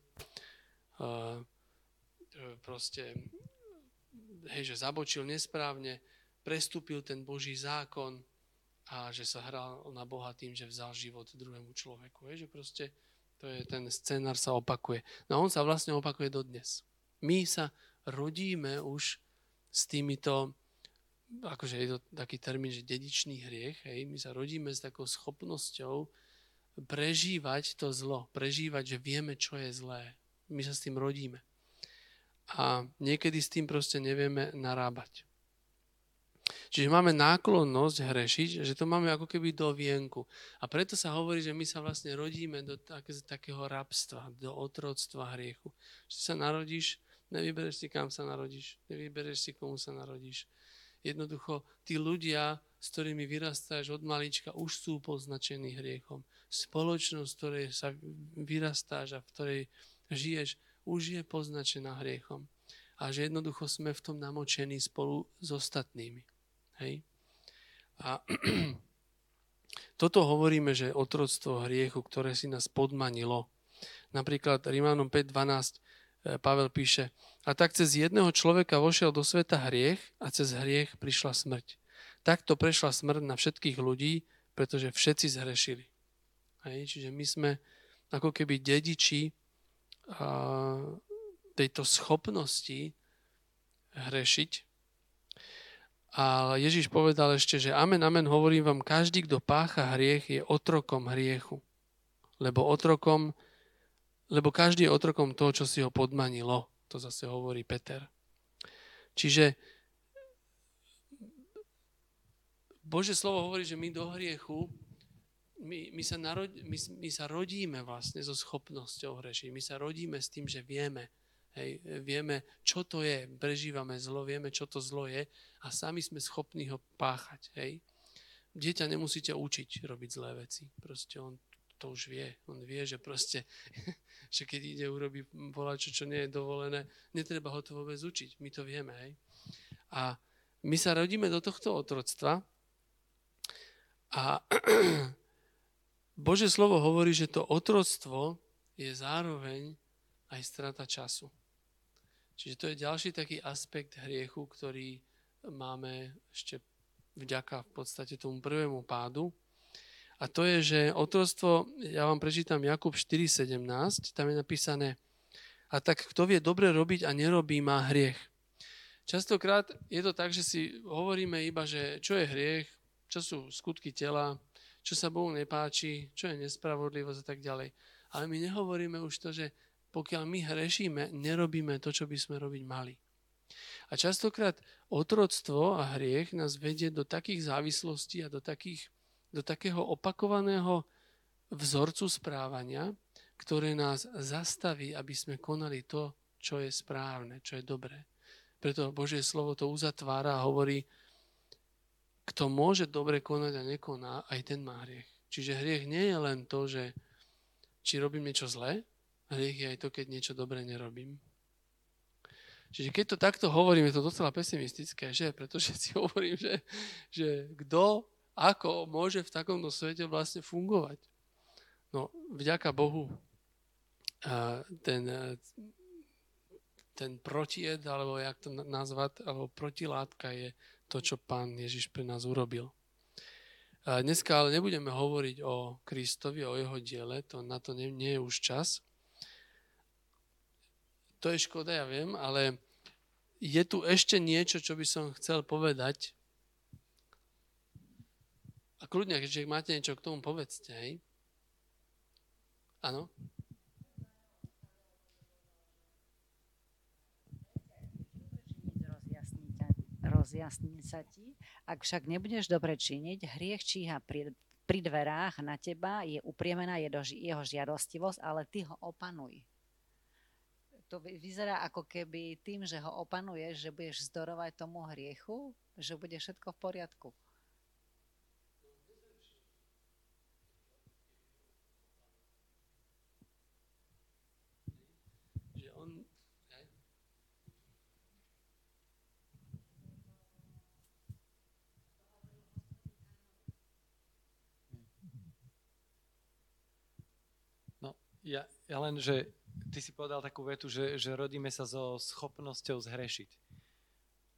uh, proste, hej, že zabočil nesprávne, prestúpil ten Boží zákon a že sa hral na Boha tým, že vzal život druhému človeku. Hej? Že proste to je, ten scenár sa opakuje. No on sa vlastne opakuje dodnes. My sa rodíme už s týmito, akože je to taký termín, že dedičný hriech, hej, my sa rodíme s takou schopnosťou prežívať to zlo, prežívať, že vieme, čo je zlé. My sa s tým rodíme. A niekedy s tým proste nevieme narábať. Čiže máme náklonnosť hrešiť, že to máme ako keby do vienku. A preto sa hovorí, že my sa vlastne rodíme do takého rabstva, do otroctva hriechu. Že sa narodíš Nevybereš si, kam sa narodíš. Nevybereš si, komu sa narodíš. Jednoducho, tí ľudia, s ktorými vyrastáš od malička, už sú poznačení hriechom. Spoločnosť, v ktorej sa vyrastáš a v ktorej žiješ, už je poznačená hriechom. A že jednoducho sme v tom namočení spolu s ostatnými. Hej? A toto hovoríme, že otroctvo hriechu, ktoré si nás podmanilo. Napríklad Rímanom 5.12 E, Pavel píše, a tak cez jedného človeka vošiel do sveta hriech a cez hriech prišla smrť. Takto prešla smrť na všetkých ľudí, pretože všetci zhrešili. Hej, čiže my sme ako keby dediči tejto schopnosti hrešiť. A Ježiš povedal ešte, že amen, amen, hovorím vám, každý, kto pácha hriech, je otrokom hriechu. Lebo otrokom lebo každý je otrokom toho, čo si ho podmanilo. To zase hovorí Peter. Čiže Bože slovo hovorí, že my do hriechu, my, my, sa narod, my, my sa rodíme vlastne so schopnosťou hrešiť. My sa rodíme s tým, že vieme, hej, vieme, čo to je, prežívame zlo, vieme, čo to zlo je a sami sme schopní ho páchať. Hej. Dieťa nemusíte učiť robiť zlé veci. Proste on to už vie. On vie, že proste že keď ide urobiť volačo, čo nie je dovolené, netreba ho to vôbec učiť. My to vieme. Hej? A my sa rodíme do tohto otroctva a Bože slovo hovorí, že to otroctvo je zároveň aj strata času. Čiže to je ďalší taký aspekt hriechu, ktorý máme ešte vďaka v podstate tomu prvému pádu, a to je, že otroctvo, ja vám prečítam Jakub 4.17, tam je napísané, a tak kto vie dobre robiť a nerobí, má hriech. Častokrát je to tak, že si hovoríme iba, že čo je hriech, čo sú skutky tela, čo sa Bohu nepáči, čo je nespravodlivosť a tak ďalej. Ale my nehovoríme už to, že pokiaľ my hrešíme, nerobíme to, čo by sme robiť mali. A častokrát otroctvo a hriech nás vedie do takých závislostí a do, takých, do takého opakovaného vzorcu správania, ktoré nás zastaví, aby sme konali to, čo je správne, čo je dobré. Preto Božie slovo to uzatvára a hovorí, kto môže dobre konať a nekoná, aj ten má hriech. Čiže hriech nie je len to, že či robím niečo zlé, hriech je aj to, keď niečo dobre nerobím. Čiže keď to takto hovorím, je to docela pesimistické, že? Pretože si hovorím, že, že kto, ako môže v takomto svete vlastne fungovať. No, vďaka Bohu ten, ten protied, alebo jak to nazvať, alebo protilátka je to, čo pán Ježiš pre nás urobil. Dneska ale nebudeme hovoriť o Kristovi, o jeho diele, to, na to nie, nie je už čas. To je škoda, ja viem, ale je tu ešte niečo, čo by som chcel povedať. A kľudne, keďže máte niečo k tomu, povedzte, hej. Áno? Rozjasní sa ti. Ak však nebudeš dobre činiť, hriech číha pri, pri dverách na teba, je upriemená jeho žiadostivosť, ale ty ho opanuj to vyzerá ako keby tým, že ho opanuješ, že budeš zdorovať tomu hriechu, že bude všetko v poriadku. No, ja, len, že ty si povedal takú vetu, že, že rodíme sa so schopnosťou zhrešiť.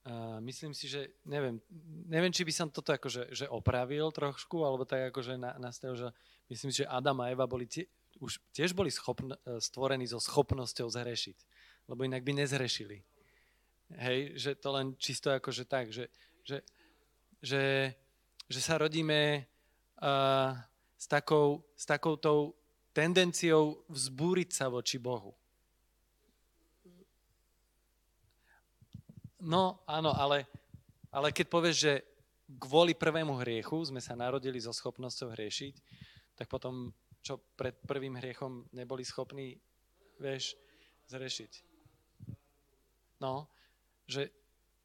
A myslím si, že neviem, neviem, či by som toto akože že opravil trošku, alebo tak akože na, nastavil, že myslím si, že Adam a Eva boli tie, už tiež boli schopn, stvorení so schopnosťou zhrešiť, lebo inak by nezhrešili. Hej, že to len čisto akože tak, že, že, že, že sa rodíme uh, s, takou, s takoutou tendenciou vzbúriť sa voči Bohu. No, áno, ale, ale keď povieš, že kvôli prvému hriechu sme sa narodili so schopnosťou hriešiť, tak potom, čo pred prvým hriechom neboli schopní, vieš, zrešiť. No, že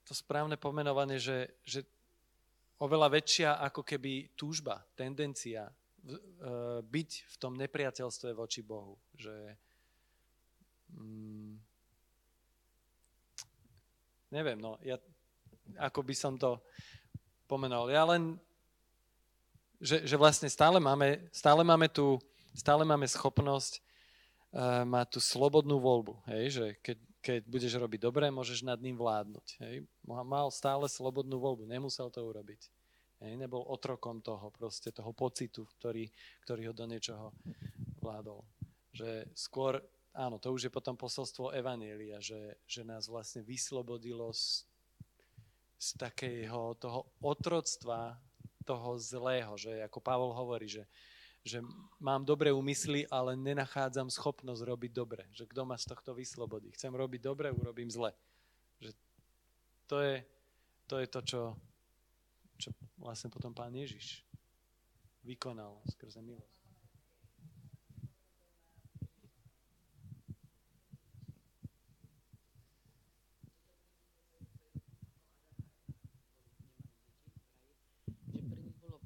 to správne pomenovanie, že, že oveľa väčšia ako keby túžba, tendencia byť v tom nepriateľstve voči Bohu. Že, mm, neviem, no, ja, ako by som to pomenul. Ja len, že, že vlastne stále máme, stále máme tu, stále máme schopnosť uh, mať tú slobodnú voľbu. Hej? Že keď, keď budeš robiť dobre, môžeš nad ním vládnuť. Hej? Mal stále slobodnú voľbu, nemusel to urobiť. Hej, nebol otrokom toho, proste toho pocitu, ktorý, ktorý ho do niečoho vládol. Že skôr, áno, to už je potom posolstvo Evanielia, že, že nás vlastne vyslobodilo z, z takého toho otroctva, toho zlého, že ako Pavol hovorí, že, že mám dobré úmysly, ale nenachádzam schopnosť robiť dobre. Že kto ma z tohto vyslobodí? Chcem robiť dobre, urobím zle. Že to je to, je to čo, čo vlastne potom Pán Ježiš vykonal skrze milosť.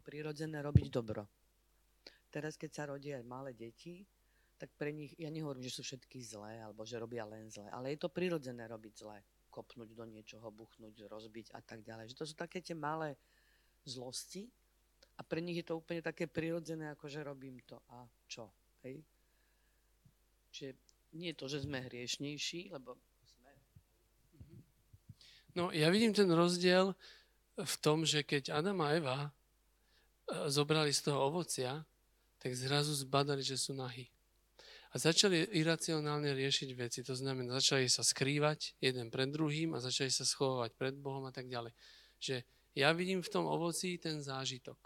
Prirodzené robiť dobro. Teraz, keď sa rodia aj malé deti, tak pre nich, ja nehovorím, že sú všetky zlé, alebo že robia len zlé, ale je to prirodzené robiť zlé. Kopnúť do niečoho, buchnúť, rozbiť a tak ďalej. Že to sú také tie malé zlosti a pre nich je to úplne také prirodzené, ako že robím to a čo. Hej? Čiže nie je to, že sme hriešnejší, lebo sme. No ja vidím ten rozdiel v tom, že keď Adam a Eva e, zobrali z toho ovocia, tak zrazu zbadali, že sú nahy. A začali iracionálne riešiť veci. To znamená, začali sa skrývať jeden pred druhým a začali sa schovávať pred Bohom a tak ďalej. Že ja vidím v tom ovoci ten zážitok.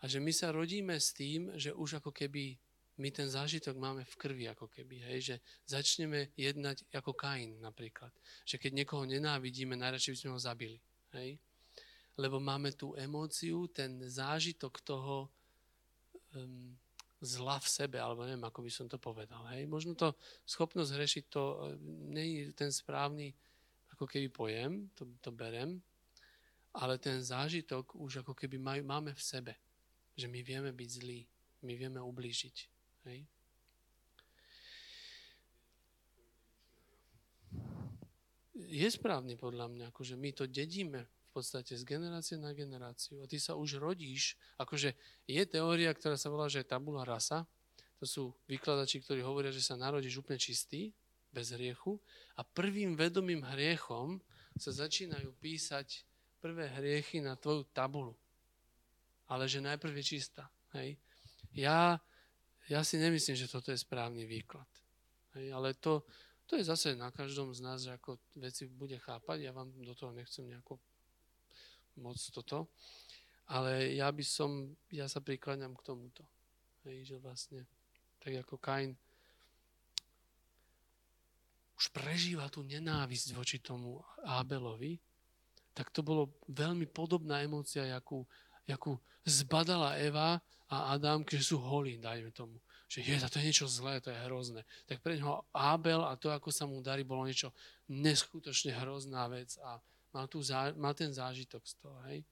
A že my sa rodíme s tým, že už ako keby my ten zážitok máme v krvi ako keby, hej, že začneme jednať ako Kain napríklad. Že keď niekoho nenávidíme, najradšej by sme ho zabili. Hej? Lebo máme tú emóciu, ten zážitok toho um, zla v sebe, alebo neviem, ako by som to povedal. Hej? Možno to schopnosť hrešiť to nie je ten správny ako keby pojem, to, to berem, ale ten zážitok už ako keby maj, máme v sebe. Že my vieme byť zlí, my vieme ublížiť. Hej. Je správne podľa mňa, akože my to dedíme v podstate z generácie na generáciu. A ty sa už rodíš, akože je teória, ktorá sa volá, že je tabula rasa. To sú vykladači, ktorí hovoria, že sa narodíš úplne čistý, bez hriechu. A prvým vedomým hriechom sa začínajú písať prvé hriechy na tvoju tabulu. Ale že najprv je čistá. Hej. Ja ja si nemyslím, že toto je správny výklad. Hej, ale to, to je zase na každom z nás, že ako veci bude chápať. Ja vám do toho nechcem nejako moc toto. Ale ja by som, ja sa prikláňam k tomuto. Hej, že vlastne, tak ako Kain už prežíva tú nenávisť voči tomu Ábelovi, tak to bolo veľmi podobná emócia, jakú, jakú zbadala Eva a Adam, keď sú holí, dajme tomu. Že je, to je niečo zlé, to je hrozné. Tak pre neho Abel a to, ako sa mu darí, bolo niečo neskutočne hrozná vec a mal, tu mal ten zážitok z toho. Hej.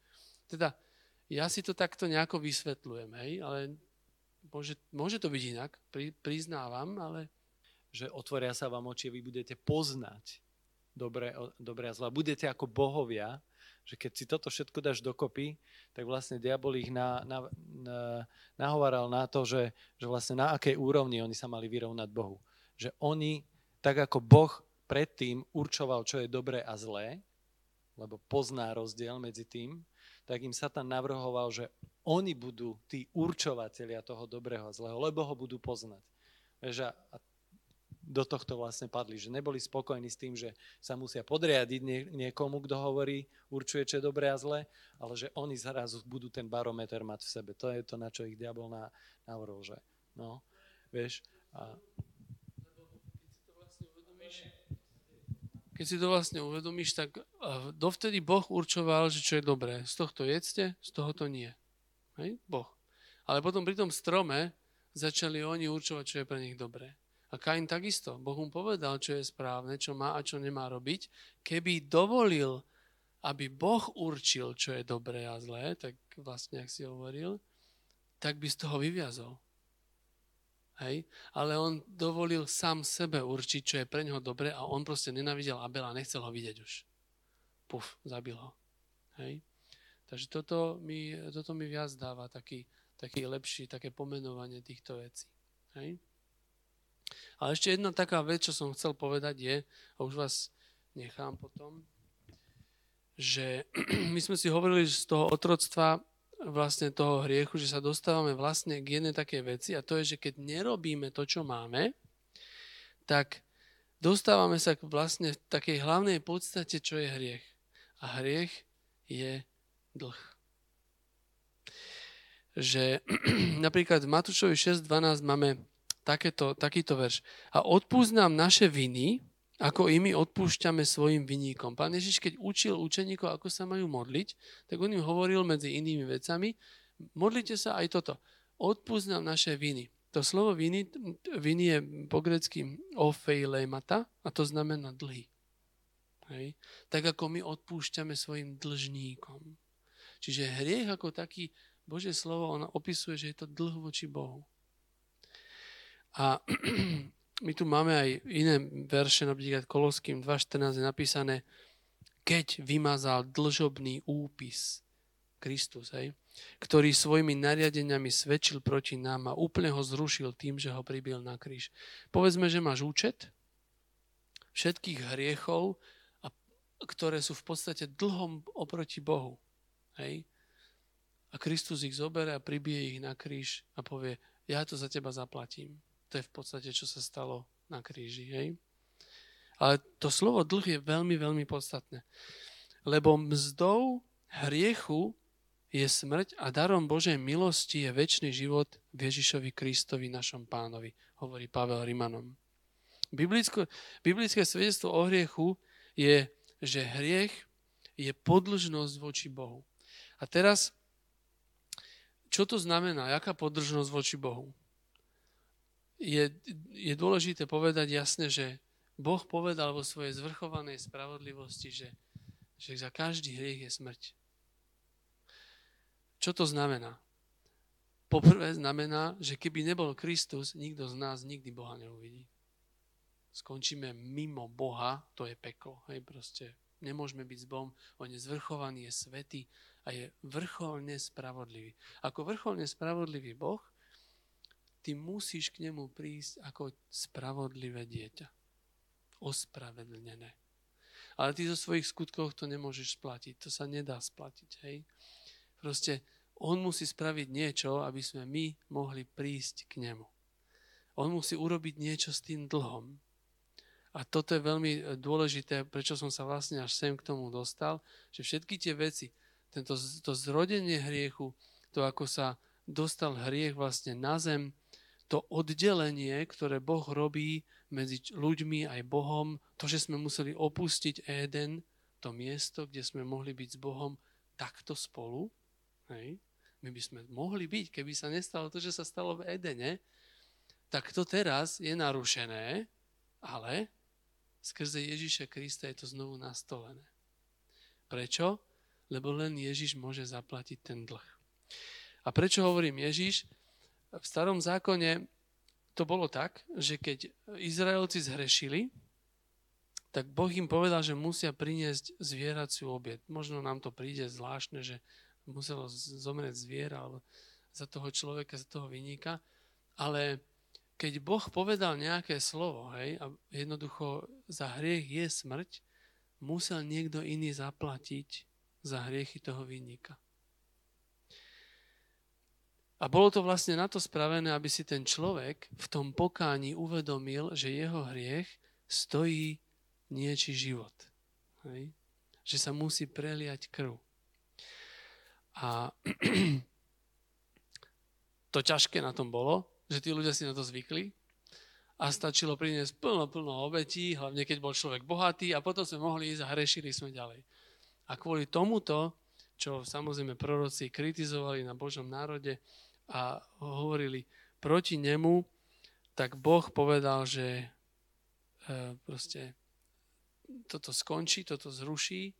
Teda, ja si to takto nejako vysvetľujem, hej, ale môže, môže to byť inak, pri, priznávam, ale... Že otvoria sa vám oči, vy budete poznať dobre, dobre a zlé. Budete ako bohovia, že keď si toto všetko dáš dokopy, tak vlastne diabol ich na, na, na, nahovaral na to, že, že vlastne na akej úrovni oni sa mali vyrovnať Bohu. Že oni, tak ako Boh predtým určoval, čo je dobré a zlé, lebo pozná rozdiel medzi tým, tak im Satan navrhoval, že oni budú tí určovateľia toho dobrého a zlého, lebo ho budú poznať. Veď, a do tohto vlastne padli, že neboli spokojní s tým, že sa musia podriadiť nie, niekomu, kto hovorí, určuje, čo je dobré a zlé, ale že oni zrazu budú ten barometer mať v sebe. To je to, na čo ich diabol na, navrhol, že no, vieš. A... Keď si to vlastne uvedomíš, tak dovtedy Boh určoval, že čo je dobré. Z tohto jedzte, z tohoto nie. Hej? Boh. Ale potom pri tom strome začali oni určovať, čo je pre nich dobré. A Kain takisto. Boh mu povedal, čo je správne, čo má a čo nemá robiť. Keby dovolil, aby Boh určil, čo je dobré a zlé, tak vlastne, ak si hovoril, tak by z toho vyviazol. Hej? Ale on dovolil sám sebe určiť, čo je pre neho dobré a on proste nenavidel Abela, nechcel ho vidieť už. Puf, zabil ho. Hej? Takže toto mi, toto mi viac dáva taký, taký lepší, také pomenovanie týchto vecí. Hej? Ale ešte jedna taká vec, čo som chcel povedať je, a už vás nechám potom, že my sme si hovorili z toho otroctva vlastne toho hriechu, že sa dostávame vlastne k jednej takej veci a to je, že keď nerobíme to, čo máme, tak dostávame sa k vlastne takej hlavnej podstate, čo je hriech. A hriech je dlh. Že napríklad v Matúšovi 6.12 máme takéto, takýto verš. A odpúsť nám naše viny, ako i my odpúšťame svojim viníkom. Pán Ježiš, keď učil učeníkov, ako sa majú modliť, tak on im hovoril medzi inými vecami, modlite sa aj toto. Odpúsť nám naše viny. To slovo viny, viny je po grecky ofejlemata a to znamená dlhy. Hej. Tak ako my odpúšťame svojim dlžníkom. Čiže hriech ako taký, Bože slovo, ono opisuje, že je to dlh voči Bohu. A my tu máme aj iné verše, napríklad Koloským 2.14 je napísané, keď vymazal dlžobný úpis Kristus, hej, ktorý svojimi nariadeniami svedčil proti nám a úplne ho zrušil tým, že ho pribil na kríž. Povedzme, že máš účet všetkých hriechov, ktoré sú v podstate dlhom oproti Bohu. Hej? A Kristus ich zoberie a pribije ich na kríž a povie, ja to za teba zaplatím. To je v podstate, čo sa stalo na kríži. Hej? Ale to slovo dlh je veľmi, veľmi podstatné. Lebo mzdou hriechu je smrť a darom Božej milosti je väčší život v Ježišovi Kristovi, našom pánovi, hovorí Pavel Rimanom. Biblické, biblické svedectvo o hriechu je, že hriech je podlžnosť voči Bohu. A teraz, čo to znamená? Jaká podlžnosť voči Bohu? Je, je dôležité povedať jasne, že Boh povedal vo svojej zvrchovanej spravodlivosti, že, že za každý hriech je smrť. Čo to znamená? Poprvé znamená, že keby nebol Kristus, nikto z nás nikdy Boha neuvidí. Skončíme mimo Boha, to je peklo. Hej, proste nemôžeme byť s Bohom. On je zvrchovaný, je svetý a je vrcholne spravodlivý. Ako vrcholne spravodlivý Boh, ty musíš k nemu prísť ako spravodlivé dieťa. Ospravedlnené. Ale ty zo svojich skutkov to nemôžeš splatiť. To sa nedá splatiť. Hej? Proste on musí spraviť niečo, aby sme my mohli prísť k nemu. On musí urobiť niečo s tým dlhom. A toto je veľmi e, dôležité, prečo som sa vlastne až sem k tomu dostal, že všetky tie veci, tento, to zrodenie hriechu, to ako sa dostal hriech vlastne na zem, to oddelenie, ktoré Boh robí medzi ľuďmi aj Bohom, to, že sme museli opustiť Éden, to miesto, kde sme mohli byť s Bohom takto spolu, hej, my by sme mohli byť, keby sa nestalo to, že sa stalo v Edene, tak to teraz je narušené, ale skrze Ježiša Krista je to znovu nastolené. Prečo? Lebo len Ježiš môže zaplatiť ten dlh. A prečo hovorím Ježiš? V starom zákone to bolo tak, že keď Izraelci zhrešili, tak Boh im povedal, že musia priniesť zvieraciu obiet. Možno nám to príde zvláštne, že muselo zomrieť zviera alebo za toho človeka, za toho vyníka. Ale keď Boh povedal nejaké slovo, hej, a jednoducho za hriech je smrť, musel niekto iný zaplatiť za hriechy toho vyníka. A bolo to vlastne na to spravené, aby si ten človek v tom pokáni uvedomil, že jeho hriech stojí nieči život. Hej? Že sa musí preliať krv. A to ťažké na tom bolo, že tí ľudia si na to zvykli a stačilo priniesť plno, plno obetí, hlavne keď bol človek bohatý a potom sme mohli ísť a hrešili sme ďalej. A kvôli tomuto, čo samozrejme proroci kritizovali na Božom národe a hovorili proti nemu, tak Boh povedal, že e, proste toto skončí, toto zruší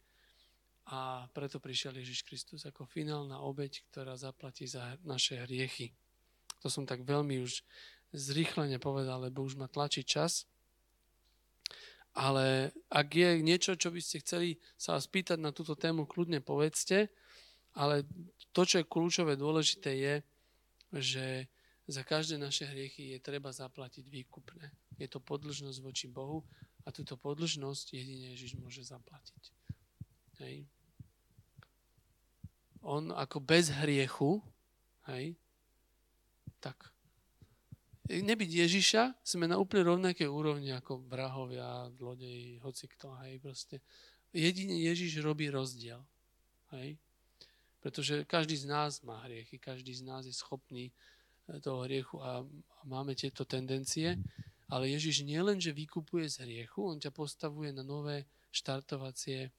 a preto prišiel Ježiš Kristus ako finálna obeď, ktorá zaplatí za naše hriechy. To som tak veľmi už zrýchlene povedal, lebo už ma tlačí čas. Ale ak je niečo, čo by ste chceli sa vás pýtať na túto tému, kľudne povedzte. Ale to, čo je kľúčové, dôležité je, že za každé naše hriechy je treba zaplatiť výkupné. Je to podlžnosť voči Bohu a túto podlžnosť jedine Ježiš môže zaplatiť. Hej on ako bez hriechu, hej, tak nebyť Ježiša, sme na úplne rovnakej úrovni ako vrahovia, zlodeji, hoci kto, hej, proste. Jedine Ježiš robí rozdiel, hej. Pretože každý z nás má hriechy, každý z nás je schopný eh, toho hriechu a máme tieto tendencie, ale Ježiš nielen, že vykupuje z hriechu, on ťa postavuje na nové štartovacie,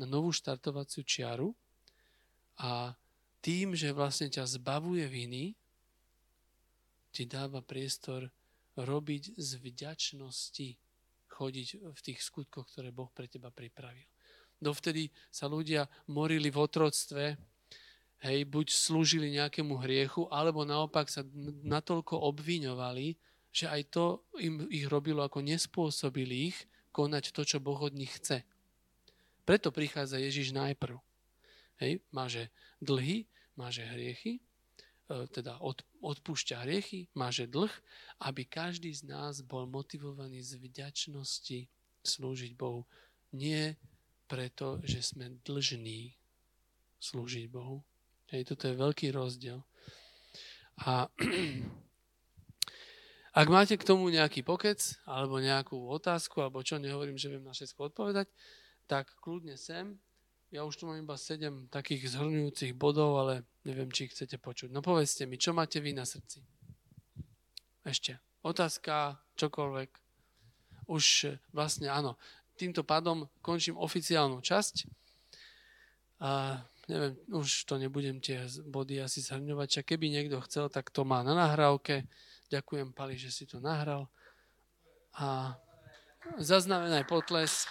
na novú štartovaciu čiaru, a tým, že vlastne ťa zbavuje viny, ti dáva priestor robiť z vďačnosti, chodiť v tých skutkoch, ktoré Boh pre teba pripravil. Dovtedy sa ľudia morili v otroctve, hej, buď slúžili nejakému hriechu, alebo naopak sa natoľko obviňovali, že aj to im ich robilo ako nespôsobilých konať to, čo Boh od nich chce. Preto prichádza Ježiš najprv. Hej, máže dlhy, máže hriechy, e, teda od, odpúšťa hriechy, máže dlh, aby každý z nás bol motivovaný z vďačnosti slúžiť Bohu. Nie preto, že sme dlžní slúžiť Bohu. Hej, toto je veľký rozdiel. A ak máte k tomu nejaký pokec, alebo nejakú otázku, alebo čo, nehovorím, že viem na všetko odpovedať, tak kľudne sem, Ja už tu mám iba 7 takých zhrňujúcich bodov, ale neviem, či ich chcete počuť. No povedzte mi, čo máte vy na srdci? Ešte. Otázka, čokoľvek. Už vlastne áno. Týmto pádom končím oficiálnu časť. A neviem, už to nebudem tie body asi zhrňovať. A keby niekto chcel, tak to má na nahrávke. Ďakujem, Pali, že si to nahral. A zaznamenaj potles.